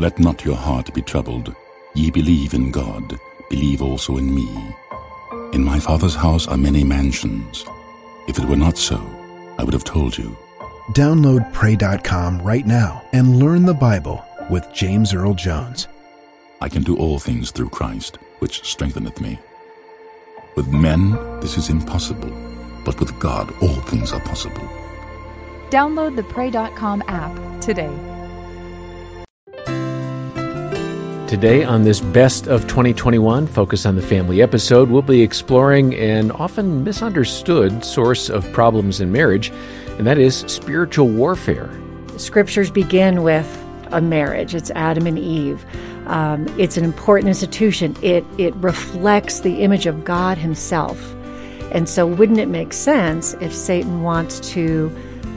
Let not your heart be troubled. Ye believe in God, believe also in me. In my Father's house are many mansions. If it were not so, I would have told you. Download Pray.com right now and learn the Bible with James Earl Jones. I can do all things through Christ, which strengtheneth me. With men, this is impossible, but with God, all things are possible. Download the Pray.com app today. Today, on this Best of 2021 Focus on the Family episode, we'll be exploring an often misunderstood source of problems in marriage, and that is spiritual warfare. Scriptures begin with a marriage, it's Adam and Eve. Um, it's an important institution. It, it reflects the image of God Himself. And so, wouldn't it make sense if Satan wants to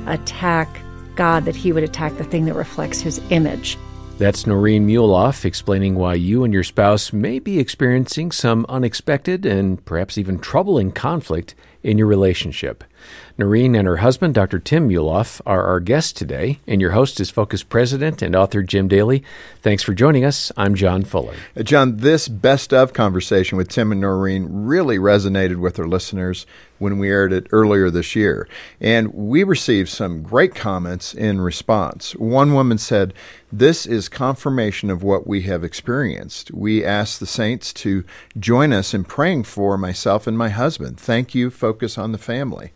attack God, that he would attack the thing that reflects His image? That's Noreen Muehlhoff explaining why you and your spouse may be experiencing some unexpected and perhaps even troubling conflict in your relationship. Noreen and her husband, Dr. Tim Muehlhoff, are our guests today, and your host is Focus President and author Jim Daly. Thanks for joining us. I'm John Fuller. Uh, John, this best of conversation with Tim and Noreen really resonated with our listeners when we aired it earlier this year. And we received some great comments in response. One woman said, This is confirmation of what we have experienced. We asked the saints to join us in praying for myself and my husband. Thank you. Focus on the family.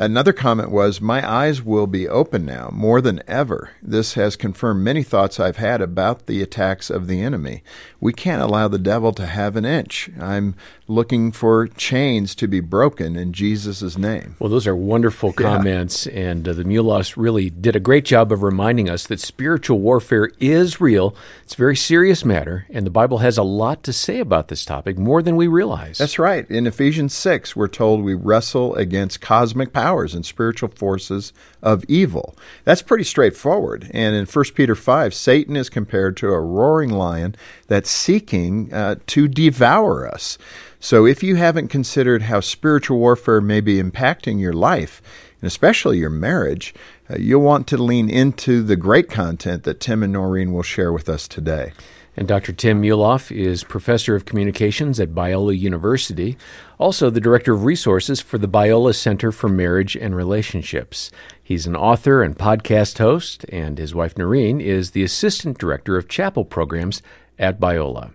Another comment was, My eyes will be open now, more than ever. This has confirmed many thoughts I've had about the attacks of the enemy. We can't allow the devil to have an inch. I'm looking for chains to be broken in Jesus' name. Well, those are wonderful comments, yeah. and uh, the Muehlhoffs really did a great job of reminding us that spiritual warfare is real. It's a very serious matter, and the Bible has a lot to say about this topic, more than we realize. That's right. In Ephesians 6, we're told we wrestle against cosmic powers and spiritual forces of evil. That's pretty straightforward. And in 1 Peter 5, Satan is compared to a roaring lion that's seeking uh, to devour us. So if you haven't considered how spiritual warfare may be impacting your life, and especially your marriage, uh, you'll want to lean into the great content that Tim and Noreen will share with us today. And Dr. Tim Muehlhoff is professor of communications at Biola University, also the director of resources for the Biola Center for Marriage and Relationships. He's an author and podcast host, and his wife Noreen is the assistant director of chapel programs at Biola.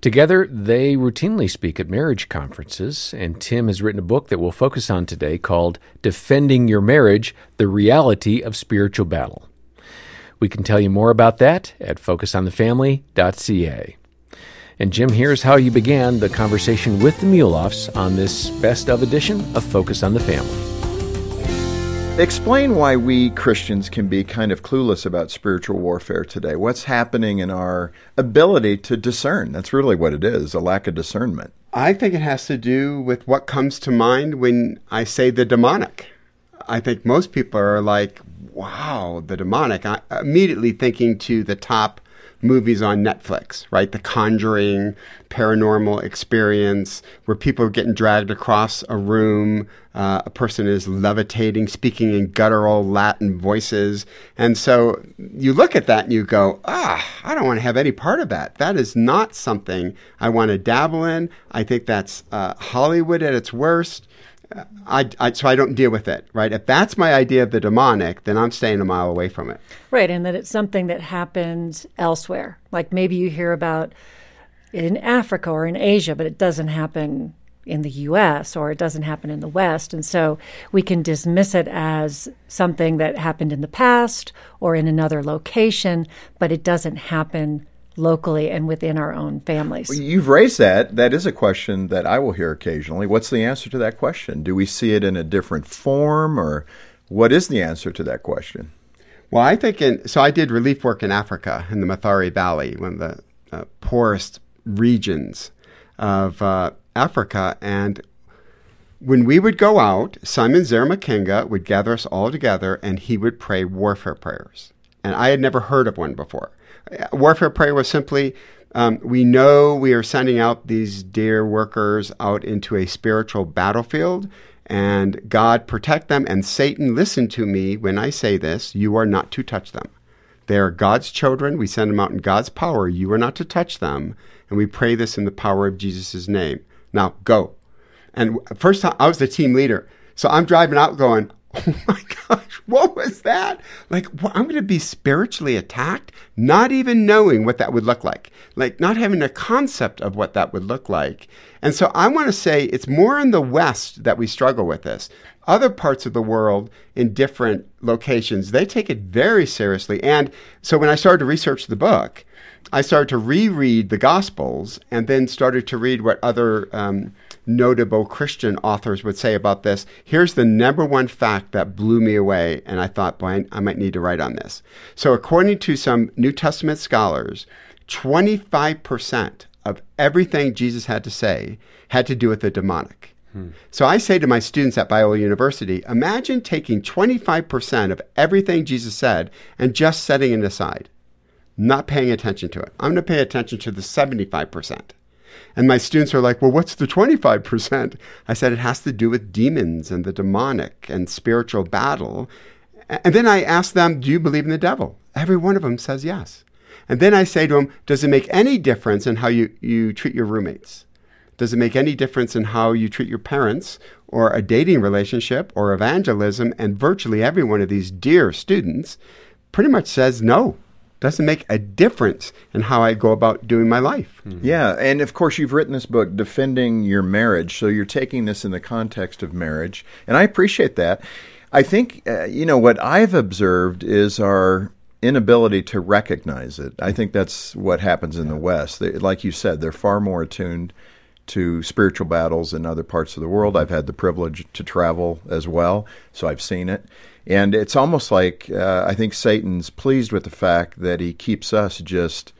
Together, they routinely speak at marriage conferences, and Tim has written a book that we'll focus on today called Defending Your Marriage The Reality of Spiritual Battle. We can tell you more about that at focusonthefamily.ca. And Jim, here's how you began the conversation with the Muehlhoffs on this best of edition of Focus on the Family. Explain why we Christians can be kind of clueless about spiritual warfare today. What's happening in our ability to discern? That's really what it is a lack of discernment. I think it has to do with what comes to mind when I say the demonic. I think most people are like, wow, the demonic. I, immediately thinking to the top movies on Netflix, right? The Conjuring, paranormal experience, where people are getting dragged across a room. Uh, a person is levitating, speaking in guttural Latin voices. And so you look at that and you go, ah, I don't want to have any part of that. That is not something I want to dabble in. I think that's uh, Hollywood at its worst. I, I, so I don't deal with it, right? If that's my idea of the demonic, then I'm staying a mile away from it. Right, and that it's something that happens elsewhere. Like maybe you hear about in Africa or in Asia, but it doesn't happen in the US or it doesn't happen in the West. And so we can dismiss it as something that happened in the past or in another location, but it doesn't happen locally and within our own families. Well, you've raised that. That is a question that I will hear occasionally. What's the answer to that question? Do we see it in a different form, or what is the answer to that question? Well, I think in so I did relief work in Africa in the Mathare Valley, one of the uh, poorest regions of uh, Africa, and when we would go out, Simon Zermakenga would gather us all together, and he would pray warfare prayers. And I had never heard of one before warfare prayer was simply um, we know we are sending out these dear workers out into a spiritual battlefield, and God protect them. And Satan, listen to me when I say this you are not to touch them. They are God's children. We send them out in God's power. You are not to touch them. And we pray this in the power of Jesus' name. Now go. And first time I was the team leader. So I'm driving out going, oh my gosh, what was that? Like, I'm going to be spiritually attacked, not even knowing what that would look like, like not having a concept of what that would look like. And so I want to say it's more in the West that we struggle with this. Other parts of the world in different locations, they take it very seriously. And so when I started to research the book, I started to reread the Gospels and then started to read what other um, notable Christian authors would say about this. Here's the number one fact that blew me away, and I thought, boy, I might need to write on this. So, according to some New Testament scholars, 25% of everything Jesus had to say had to do with the demonic. Hmm. So I say to my students at Biola University, imagine taking 25% of everything Jesus said and just setting it aside, not paying attention to it. I'm going to pay attention to the 75%. And my students are like, well, what's the 25%? I said, it has to do with demons and the demonic and spiritual battle. And then I ask them, do you believe in the devil? Every one of them says yes. And then I say to them, does it make any difference in how you, you treat your roommates? Does it make any difference in how you treat your parents or a dating relationship or evangelism? And virtually every one of these dear students pretty much says no doesn't make a difference in how I go about doing my life. Mm-hmm. Yeah, and of course you've written this book defending your marriage, so you're taking this in the context of marriage, and I appreciate that. I think uh, you know what I've observed is our inability to recognize it. I think that's what happens in the West. They, like you said, they're far more attuned to spiritual battles in other parts of the world. I've had the privilege to travel as well, so I've seen it. And it's almost like uh, I think Satan's pleased with the fact that he keeps us just,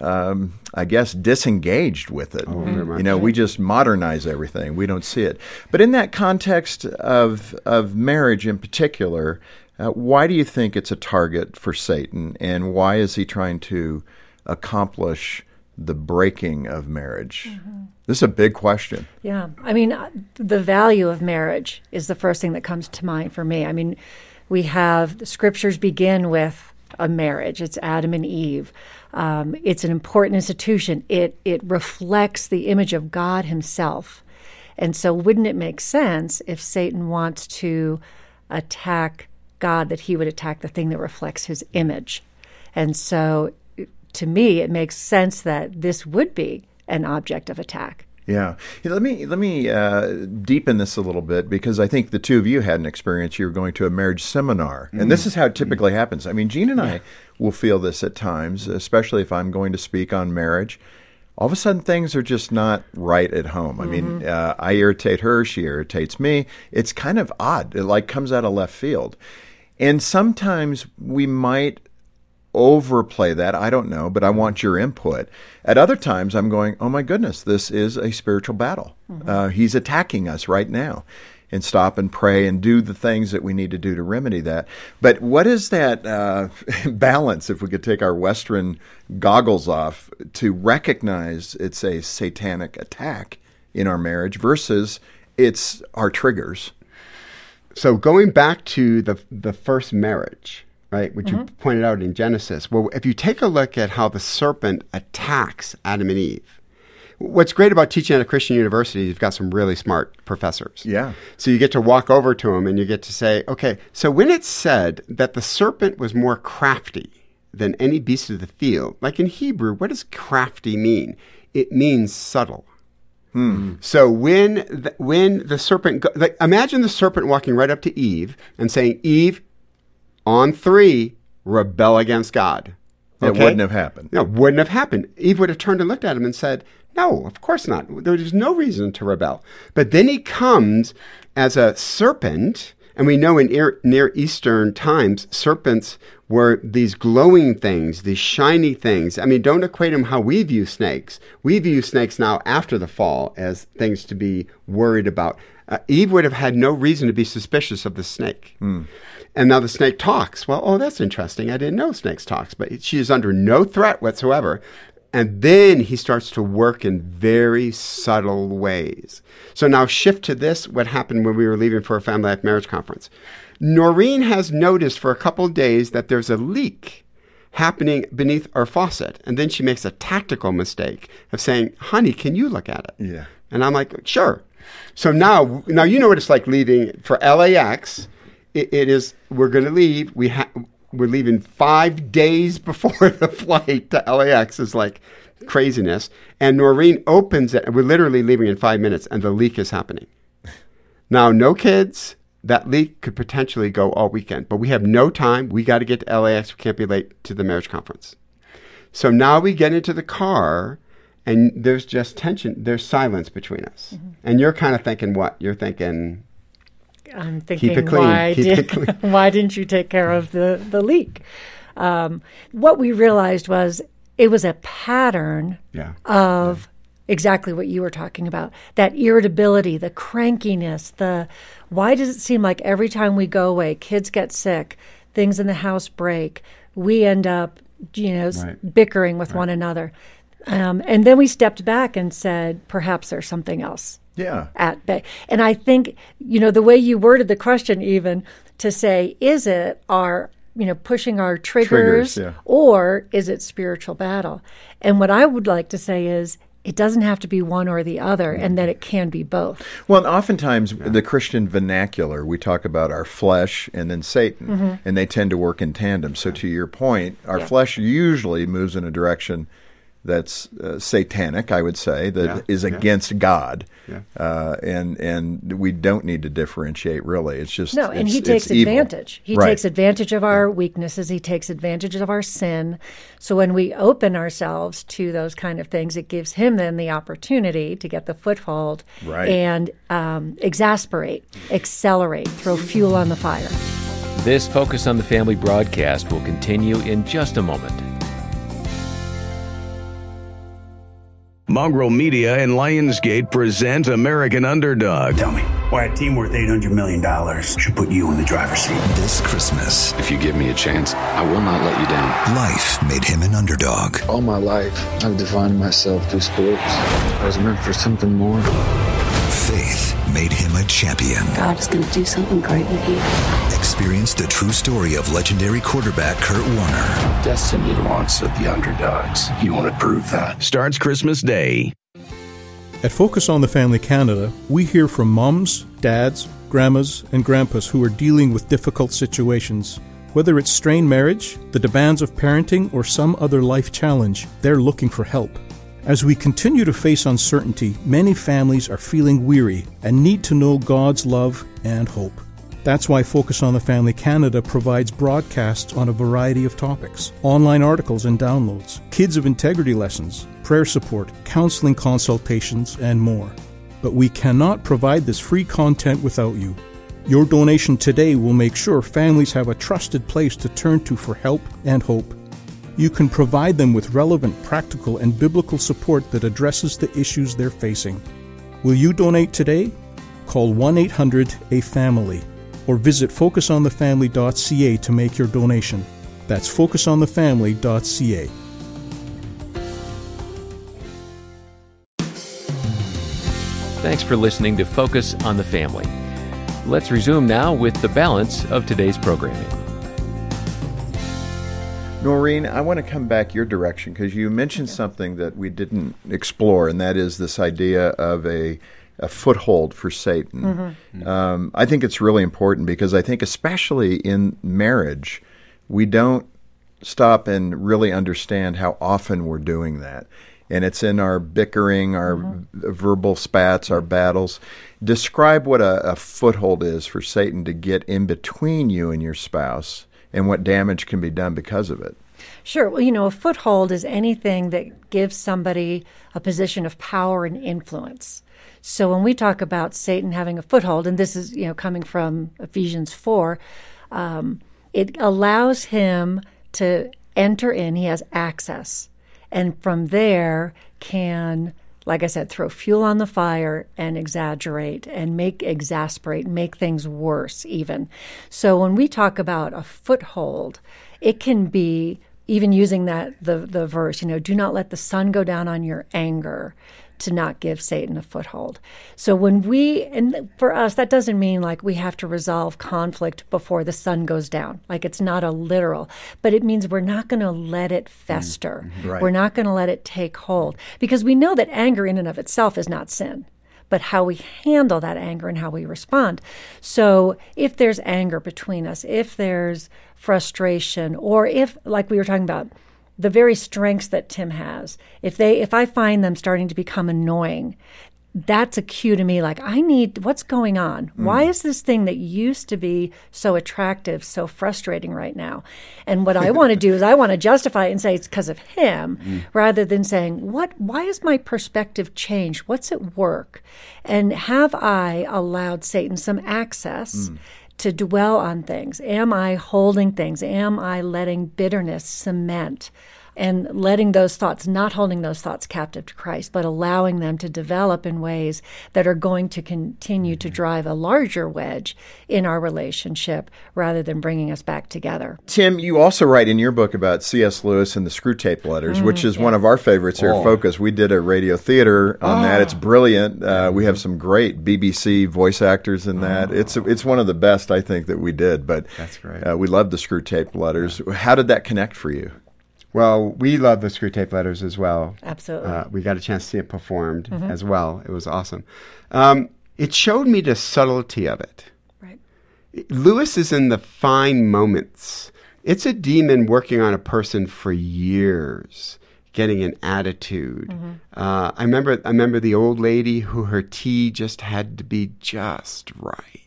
um, I guess, disengaged with it. Oh, you know, we just modernize everything. We don't see it. But in that context of of marriage in particular, uh, why do you think it's a target for Satan, and why is he trying to accomplish the breaking of marriage? Mm-hmm. This is a big question. Yeah. I mean, uh, the value of marriage is the first thing that comes to mind for me. I mean, we have the scriptures begin with a marriage. It's Adam and Eve. Um, it's an important institution. It it reflects the image of God Himself, and so wouldn't it make sense if Satan wants to attack God that he would attack the thing that reflects His image? And so, to me, it makes sense that this would be an object of attack. Yeah, let me let me uh, deepen this a little bit because I think the two of you had an experience. You were going to a marriage seminar, mm-hmm. and this is how it typically mm-hmm. happens. I mean, Jean and yeah. I will feel this at times, especially if I'm going to speak on marriage. All of a sudden, things are just not right at home. I mm-hmm. mean, uh, I irritate her, she irritates me. It's kind of odd. It like comes out of left field, and sometimes we might overplay that. I don't know, but I want your input. At other times, I'm going, oh my goodness, this is a spiritual battle. Mm-hmm. Uh, he's attacking us right now. And stop and pray and do the things that we need to do to remedy that. But what is that uh, balance, if we could take our Western goggles off, to recognize it's a satanic attack in our marriage versus it's our triggers? So going back to the the first marriage, right, which mm-hmm. you pointed out in Genesis. Well, if you take a look at how the serpent attacks Adam and Eve, what's great about teaching at a Christian university, you've got some really smart professors. Yeah. So you get to walk over to them and you get to say, okay, so when it's said that the serpent was more crafty than any beast of the field, like in Hebrew, what does crafty mean? It means subtle. Hmm. So when the, when the serpent, like, imagine the serpent walking right up to Eve and saying, "Eve, on three, rebel against God. Okay? It wouldn't have happened. No, wouldn't have happened. Eve would have turned and looked at him and said, No, of course not. There's no reason to rebel. But then he comes as a serpent, and we know in Near Eastern times, serpents were these glowing things, these shiny things. I mean, don't equate them how we view snakes. We view snakes now after the fall as things to be worried about. Uh, Eve would have had no reason to be suspicious of the snake. Mm. And now the snake talks. Well, oh, that's interesting. I didn't know snakes talks, but she is under no threat whatsoever. And then he starts to work in very subtle ways. So now shift to this what happened when we were leaving for a family life marriage conference. Noreen has noticed for a couple days that there's a leak happening beneath our faucet. And then she makes a tactical mistake of saying, honey, can you look at it? Yeah. And I'm like, sure. So now, now you know what it's like leaving for LAX. it, it is, we're going to leave. We ha- we're leaving five days before the flight to LAX is like craziness. And Noreen opens it, and we're literally leaving in five minutes, and the leak is happening. Now, no kids. That leak could potentially go all weekend, but we have no time. We got to get to LAX. We can't be late to the marriage conference. So now we get into the car, and there's just tension. There's silence between us. Mm-hmm. And you're kind of thinking what? You're thinking, I'm thinking, it clean. why Keep did it clean. why didn't you take care of the the leak? Um, what we realized was it was a pattern yeah. of exactly what you were talking about that irritability, the crankiness, the why does it seem like every time we go away, kids get sick, things in the house break, we end up, you know, Right. bickering with one another. Um, and then we stepped back and said, perhaps there's something else Yeah. at bay. And I think, you know, the way you worded the question, even to say, is it our, you know, pushing our triggers, Triggers, yeah. or is it spiritual battle? And what I would like to say is, it doesn't have to be one or the other, and that it can be both. Well, and oftentimes the Christian vernacular, we talk about our flesh and then Satan, and they tend to work in tandem. So, to your point, our Mm-hmm. Yeah. flesh usually moves in a direction that's uh, satanic, I would say, that is Yeah, yeah. against God, Yeah. uh, and and we don't need to differentiate really. It's just No, and he takes it's evil. advantage. He Right. takes advantage of our weaknesses. He takes advantage of our sin. So when we open ourselves to those kind of things, it gives him then the opportunity to get the foothold Right. and um, exasperate, accelerate, throw fuel on the fire. This Focus on the Family broadcast will continue in just a moment. Mongrel Media and Lionsgate present American Underdog. Tell me why a team worth $800 million should put you in the driver's seat. This Christmas, If you give me a chance, I will not let you down. life made him an underdog. All my life, I've defined myself through sports. I was meant for something more. Faith made him a champion. God is going to do something great with you. Experience the true story of legendary quarterback Kurt Warner. Destiny wants of the underdogs. You want to prove that? Starts Christmas Day. At Focus on the Family Canada, we hear from moms, dads, grandmas, and grandpas who are dealing with difficult situations. Whether it's strained marriage, the demands of parenting, or some other life challenge, they're looking for help. As we continue to face uncertainty, many families are feeling weary and need to know God's love and hope. That's why Focus on the Family Canada provides broadcasts on a variety of topics, online articles and downloads, kids of integrity lessons, prayer support, counseling consultations, and more. But we cannot provide this free content without you. Your donation today will make sure families have a trusted place to turn to for help and hope. You can provide them with relevant, practical, and biblical support that addresses the issues they're facing. Will you donate today? Call 1 800 A Family or visit focusonthefamily.ca to make your donation. That's focusonthefamily.ca. Thanks for listening to Focus on the Family. Let's resume now with the balance of today's programming. Noreen, I want to come back your direction because you mentioned something that we didn't explore, and that is this idea of a, a foothold for Satan. Mm-hmm. Mm-hmm. Um, I think it's really important because I think, especially in marriage, we don't stop and really understand how often we're doing that. And it's in our bickering, our v- verbal spats, our battles. Describe what a, a foothold is for Satan to get in between you and your spouse and what damage can be done because of it. Sure. Well, you know, a foothold is anything that gives somebody a position of power and influence. So when we talk about Satan having a foothold, and this is, you know, coming from Ephesians 4, um, it allows him to enter in. He has access. And from there can, like I said, throw fuel on the fire and exaggerate and make, exasperate, make things worse even. So when we talk about a foothold, it can be even using that the the verse you know do not let the sun go down on your anger to not give Satan a foothold. So when we, and for us, that doesn't mean like we have to resolve conflict before the sun goes down. Like it's not a literal, but it means we're not going to let it fester. Mm, right. We're not going to let it take hold because we know that anger in and of itself is not sin but how we handle that anger and how we respond. So if there's anger between us, if there's frustration, or if, like we were talking about, the very strengths that Tim has, if they if I find them starting to become annoying, that's a cue to me like I need what's going on? Mm. Why is this thing that used to be so attractive so frustrating right now? And what I want to do is I want to justify it and say it's because of him mm. rather than saying what why is my perspective changed? What's at work? And have I allowed Satan some access? Mm to dwell on things? Am I holding things? Am I letting bitterness cement? And letting those thoughts, not holding those thoughts captive to Christ, but allowing them to develop in ways that are going to continue to drive a larger wedge in our relationship rather than bringing us back together. Tim, you also write in your book about C.S. Lewis and the Screwtape Letters, mm, which is yeah. one of our favorites here oh. at Focus. We did a radio theater on oh. that. It's brilliant. Uh, we have some great BBC voice actors in that. Oh. It's it's one of the best I think that we did. But that's great. Uh, we love the Screwtape Letters. Yeah. How did that connect for you? Well, we love the Screwtape Letters as well. Absolutely. Uh, we got a chance to see it performed mm-hmm. as well. It was awesome. Um, it showed me the subtlety of it. Right. Lewis is in the fine moments. It's a demon working on a person for years, getting an attitude. Mm-hmm. Uh, I remember. I remember the old lady who her tea just had to be just right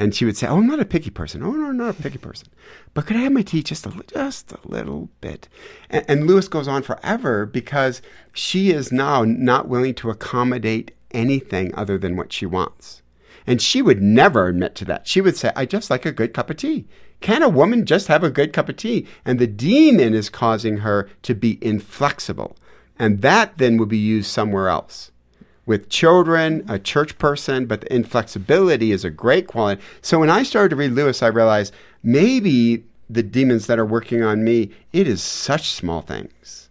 and she would say, "Oh, I'm not a picky person. Oh, no, I'm not a picky person. But could I have my tea just a just a little bit?" And, and Lewis goes on forever because she is now not willing to accommodate anything other than what she wants. And she would never admit to that. She would say, I just like a good cup of tea. Can a woman just have a good cup of tea? And the demon is causing her to be inflexible. And that then would be used somewhere else with children, a church person, but the inflexibility is a great quality. So when I started to read Lewis, I realized maybe the demons that are working on me, it is such small things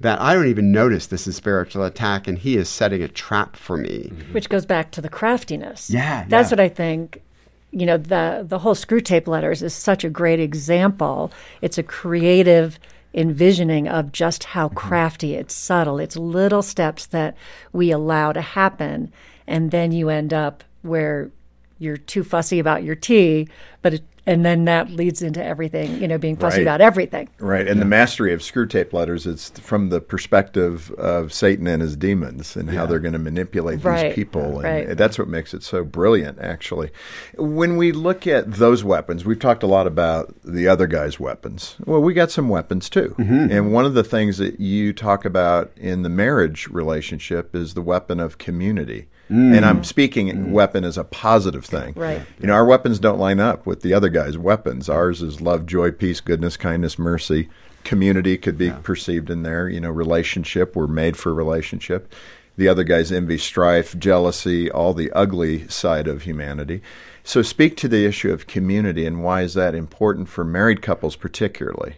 that I don't even notice this is spiritual attack, and he is setting a trap for me. Mm-hmm. Which goes back to the craftiness. Yeah, that's yeah. what I think. You know, the the whole Screwtape letters is such a great example. It's a creative envisioning of just how mm-hmm. crafty it's subtle it's little steps that we allow to happen and then you end up where you're too fussy about your tea but it, and then that leads into everything, you know, being fussy right. about everything. Right. And yeah. the mastery of Screwtape letters is from the perspective of Satan and his demons and yeah. how they're going to manipulate right. these people. And right. that's what makes it so brilliant, actually. When we look at those weapons, we've talked a lot about the other guy's weapons. Well, we got some weapons too. Mm-hmm. And one of the things that you talk about in the marriage relationship is the weapon of community. Mm. And I'm speaking mm. weapon as a positive thing. Right. You know, our weapons don't line up with the other guy's weapons. Ours is love, joy, peace, goodness, kindness, mercy. Community could be yeah. perceived in there. You know, relationship. We're made for relationship. The other guy's envy, strife, jealousy, all the ugly side of humanity. So, speak to the issue of community and why is that important for married couples, particularly?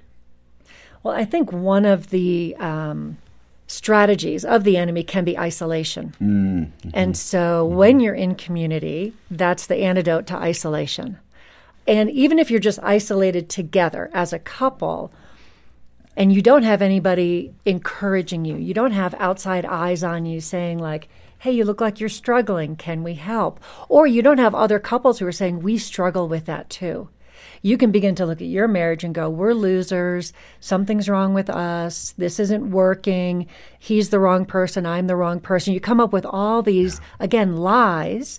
Well, I think one of the um, strategies of the enemy can be isolation. Mm-hmm. And so mm-hmm. when you're in community, that's the antidote to isolation. And even if you're just isolated together as a couple, and you don't have anybody encouraging you, you don't have outside eyes on you saying, like, hey, you look like you're struggling. Can we help? Or you don't have other couples who are saying, we struggle with that too you can begin to look at your marriage and go, we're losers. Something's wrong with us. This isn't working. He's the wrong person. I'm the wrong person. You come up with all these, again, lies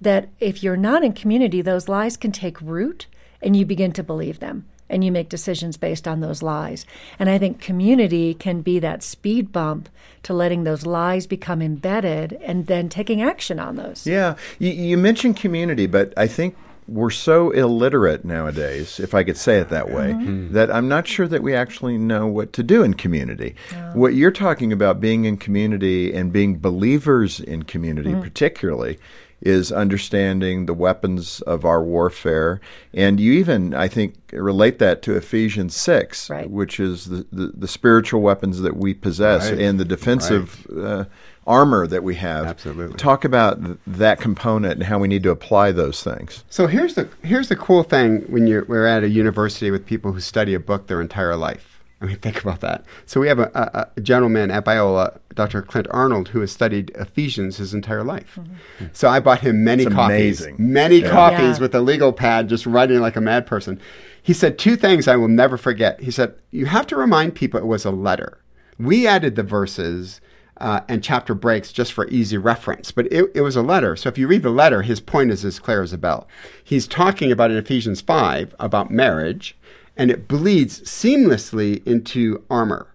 that if you're not in community, those lies can take root and you begin to believe them and you make decisions based on those lies. And I think community can be that speed bump to letting those lies become embedded and then taking action on those. Yeah. You, you mentioned community, but I think we're so illiterate nowadays, if I could say it that way, mm-hmm. that I'm not sure that we actually know what to do in community. What you're talking about being in community and being believers in community, mm-hmm. particularly, is understanding the weapons of our warfare. And you even, I think, relate that to Ephesians 6, Right. which is the, the, the spiritual weapons that we possess Right. and the defensive uh, armor that we have. Absolutely. Talk about th- that component and how we need to apply those things. So here's the here's the cool thing when you're we're at a university with people who study a book their entire life. I mean, think about that. So we have a, a, a gentleman at Biola, Dr. Clint Arnold, who has studied Ephesians his entire life. Mm-hmm. So I bought him many It's copies, amazing. many Yeah. copies Yeah. with a legal pad, just writing like a mad person. He said two things I will never forget. He said, "You have to remind people it was a letter. We added the verses." Uh, and chapter breaks just for easy reference. But it, it was a letter. So if you read the letter, his point is as clear as a bell. He's talking about in Ephesians 5 about marriage, and it bleeds seamlessly into armor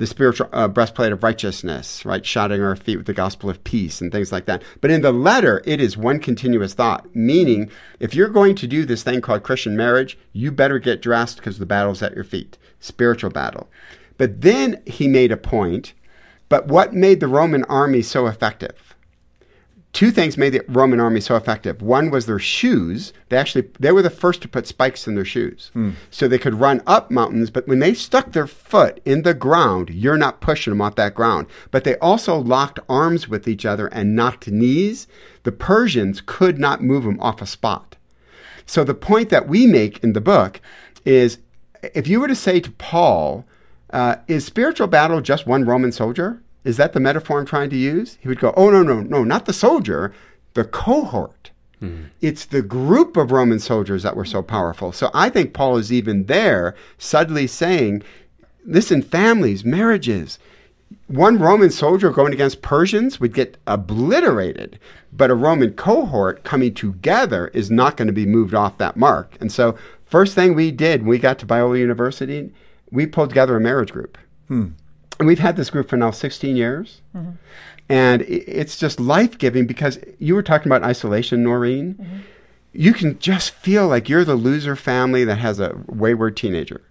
the spiritual uh, breastplate of righteousness, right? Shodding our feet with the gospel of peace and things like that. But in the letter, it is one continuous thought, meaning if you're going to do this thing called Christian marriage, you better get dressed because the battle's at your feet, spiritual battle. But then he made a point. But what made the Roman army so effective? two things made the Roman army so effective. One was their shoes. They actually they were the first to put spikes in their shoes, hmm. so they could run up mountains. But when they stuck their foot in the ground, you're not pushing them off that ground. But they also locked arms with each other and knocked knees. The Persians could not move them off a spot. So the point that we make in the book is, if you were to say to Paul, uh, "Is spiritual battle just one Roman soldier?" Is that the metaphor I'm trying to use? He would go, "Oh no, no, no, not the soldier, the cohort. It's the group of Roman soldiers that were so powerful." So I think Paul is even there, subtly saying, "Listen, families, marriages." one Roman soldier going against Persians would get obliterated, but a Roman cohort coming together is not going to be moved off that mark. And so, first thing we did when we got to Biola University, we pulled together a marriage group. Hmm. And we've had this group for now 16 years. Mm-hmm. And it's just life giving because you were talking about isolation, Noreen. Mm-hmm. You can just feel like you're the loser family that has a wayward teenager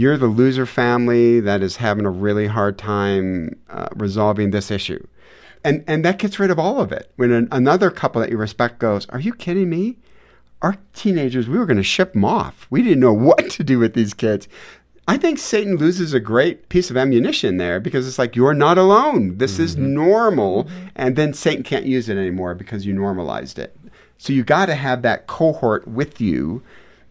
you're the loser family that is having a really hard time uh, resolving this issue. And, and that gets rid of all of it. When an, another couple that you respect goes, Are you kidding me? Our teenagers, we were going to ship them off. We didn't know what to do with these kids. I think Satan loses a great piece of ammunition there because it's like, You're not alone. This is mm-hmm. normal. Mm-hmm. And then Satan can't use it anymore because you normalized it. So you got to have that cohort with you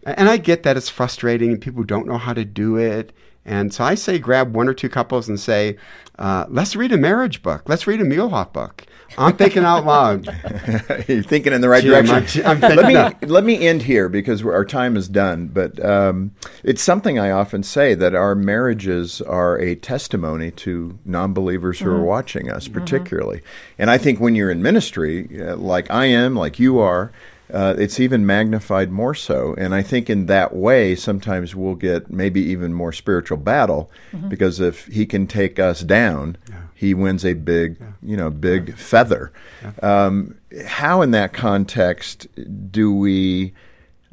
and I get that it's frustrating and people don't know how to do it. And so I say grab one or two couples and say, uh, let's read a marriage book. Let's read a Muehlhoff book. I'm thinking out loud. You're thinking in the right Jim, direction. I'm- I'm thinking let me that. let me end here because we're- our time is done. But um, it's something I often say that our marriages are a testimony to non-believers who are Mhm. watching us, particularly. And I think when you're in ministry, uh, like I am, like you are. Uh, it's even magnified more so. And I think in that way, sometimes we'll get maybe even more spiritual battle Mhm. because if he can take us down, he wins a big, you know, big feather. Um, how, in that context, do we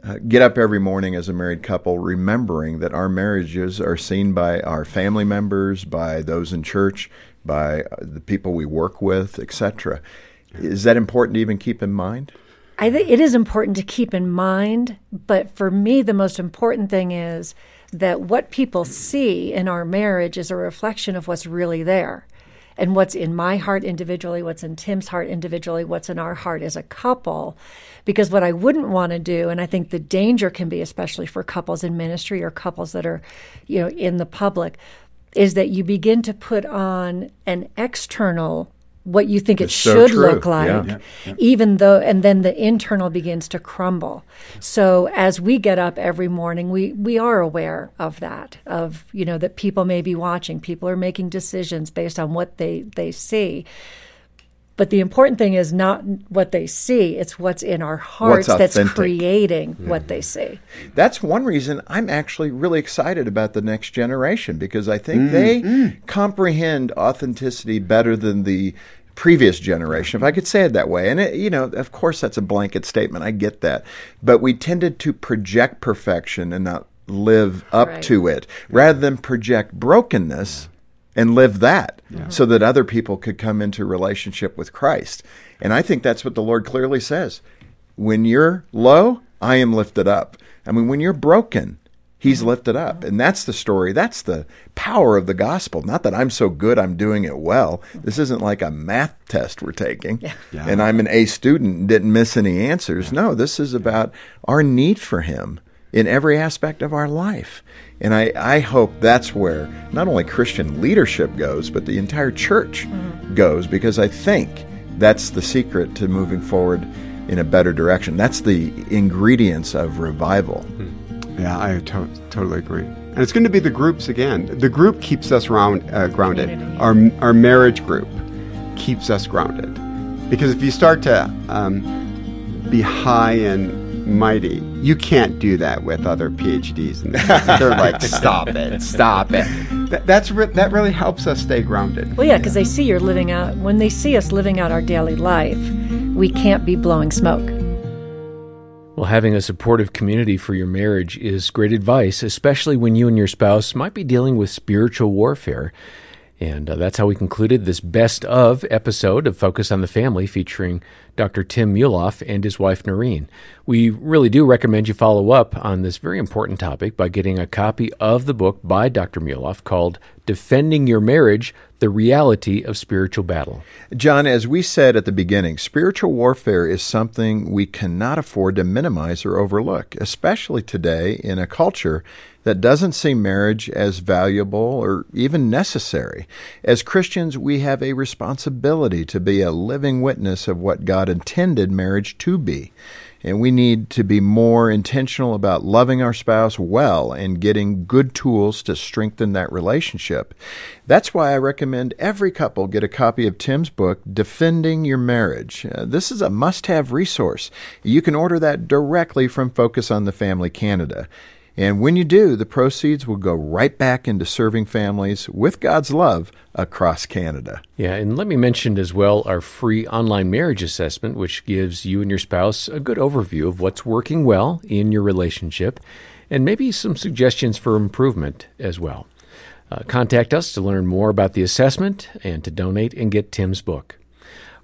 uh, get up every morning as a married couple, remembering that our marriages are seen by our family members, by those in church, by uh, the people we work with, etc.? Is that important to even keep in mind? I think it is important to keep in mind, but for me, the most important thing is that what people see in our marriage is a reflection of what's really there. And what's in my heart individually, what's in Tim's heart individually, what's in our heart as a couple. Because what I wouldn't want to do, and I think the danger can be, especially for couples in ministry or couples that are, you know, in the public, is that you begin to put on an external what you think it It's so should true. look like Yeah. Yeah, yeah. even though and then the internal begins to crumble so as we get up every morning we we are aware of that of you know that people may be watching people are making decisions based on what they they see but the important thing is not what they see it's what's in our hearts that's authentic. creating what they see That's one reason I'm actually really excited about the next generation because I think Mm, they comprehend authenticity better than the previous generation, if I could say it that way. And, it, you know, of course, that's a blanket statement. I get that. But we tended to project perfection and not live up Right. to it rather than project brokenness and live that yeah. so that other people could come into relationship with Christ. And I think that's what the Lord clearly says. When you're low, I am lifted up. I mean, when you're broken, He's lifted up. And that's the story. That's the power of the gospel. Not that I'm so good, I'm doing it well. This isn't like a math test we're taking yeah. Yeah. and I'm an A student and didn't miss any answers. No, this is about our need for Him in every aspect of our life. And I, I hope that's where not only Christian leadership goes, but the entire church mm-hmm. goes, because I think that's the secret to moving forward in a better direction. That's the ingredients of revival. Mm-hmm. Yeah, I to- totally agree. And it's going to be the groups again. The group keeps us round, uh, grounded. Our, our marriage group keeps us grounded. Because if you start to um, be high and mighty. You can't do that with other PhDs. And they're like, stop it, stop it. That, that's re- that really helps us stay grounded. Well, yeah, because they see you're living out. When they see us living out our daily life, we can't be blowing smoke. Well, having a supportive community for your marriage is great advice, especially when you and your spouse might be dealing with spiritual warfare. And uh, that's how we concluded this best of episode of Focus on the Family featuring Dr. Tim Muehlhoff and his wife Noreen. We really do recommend you follow up on this very important topic by getting a copy of the book by Dr. Muehlhoff called Defending Your Marriage The Reality of Spiritual Battle. John, as we said at the beginning, spiritual warfare is something we cannot afford to minimize or overlook, especially today in a culture that doesn't see marriage as valuable or even necessary. As Christians, we have a responsibility to be a living witness of what God intended marriage to be. And we need to be more intentional about loving our spouse well and getting good tools to strengthen that relationship. That's why I recommend every couple get a copy of Tim's book, Defending Your Marriage. Uh, this is a must have resource. You can order that directly from Focus on the Family Canada. And when you do, the proceeds will go right back into serving families with God's love across Canada. Yeah, and let me mention as well our free online marriage assessment, which gives you and your spouse a good overview of what's working well in your relationship and maybe some suggestions for improvement as well. Uh, contact us to learn more about the assessment and to donate and get Tim's book.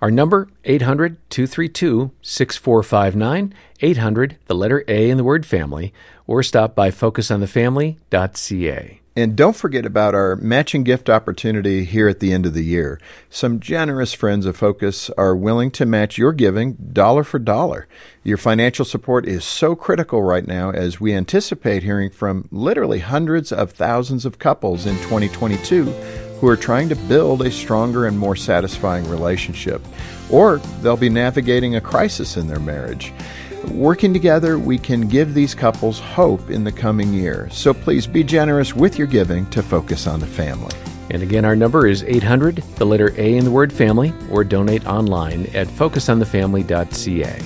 Our number 800-232-6459, 800 the letter A in the word family or stop by focusonthefamily.ca. And don't forget about our matching gift opportunity here at the end of the year. Some generous friends of Focus are willing to match your giving dollar for dollar. Your financial support is so critical right now as we anticipate hearing from literally hundreds of thousands of couples in 2022 who are trying to build a stronger and more satisfying relationship, or they'll be navigating a crisis in their marriage. Working together, we can give these couples hope in the coming year. So please be generous with your giving to focus on the family. And again, our number is 800, the letter A in the word family, or donate online at focusonthefamily.ca.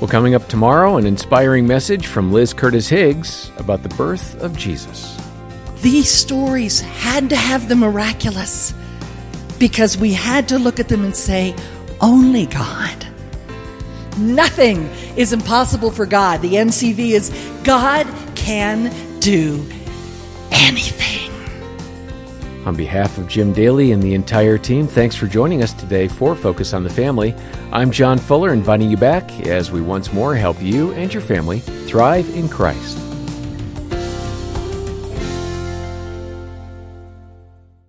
Well, coming up tomorrow, an inspiring message from Liz Curtis Higgs about the birth of Jesus. These stories had to have the miraculous because we had to look at them and say, only God. Nothing is impossible for God. The NCV is God can do anything. On behalf of Jim Daly and the entire team, thanks for joining us today for Focus on the Family. I'm John Fuller, inviting you back as we once more help you and your family thrive in Christ.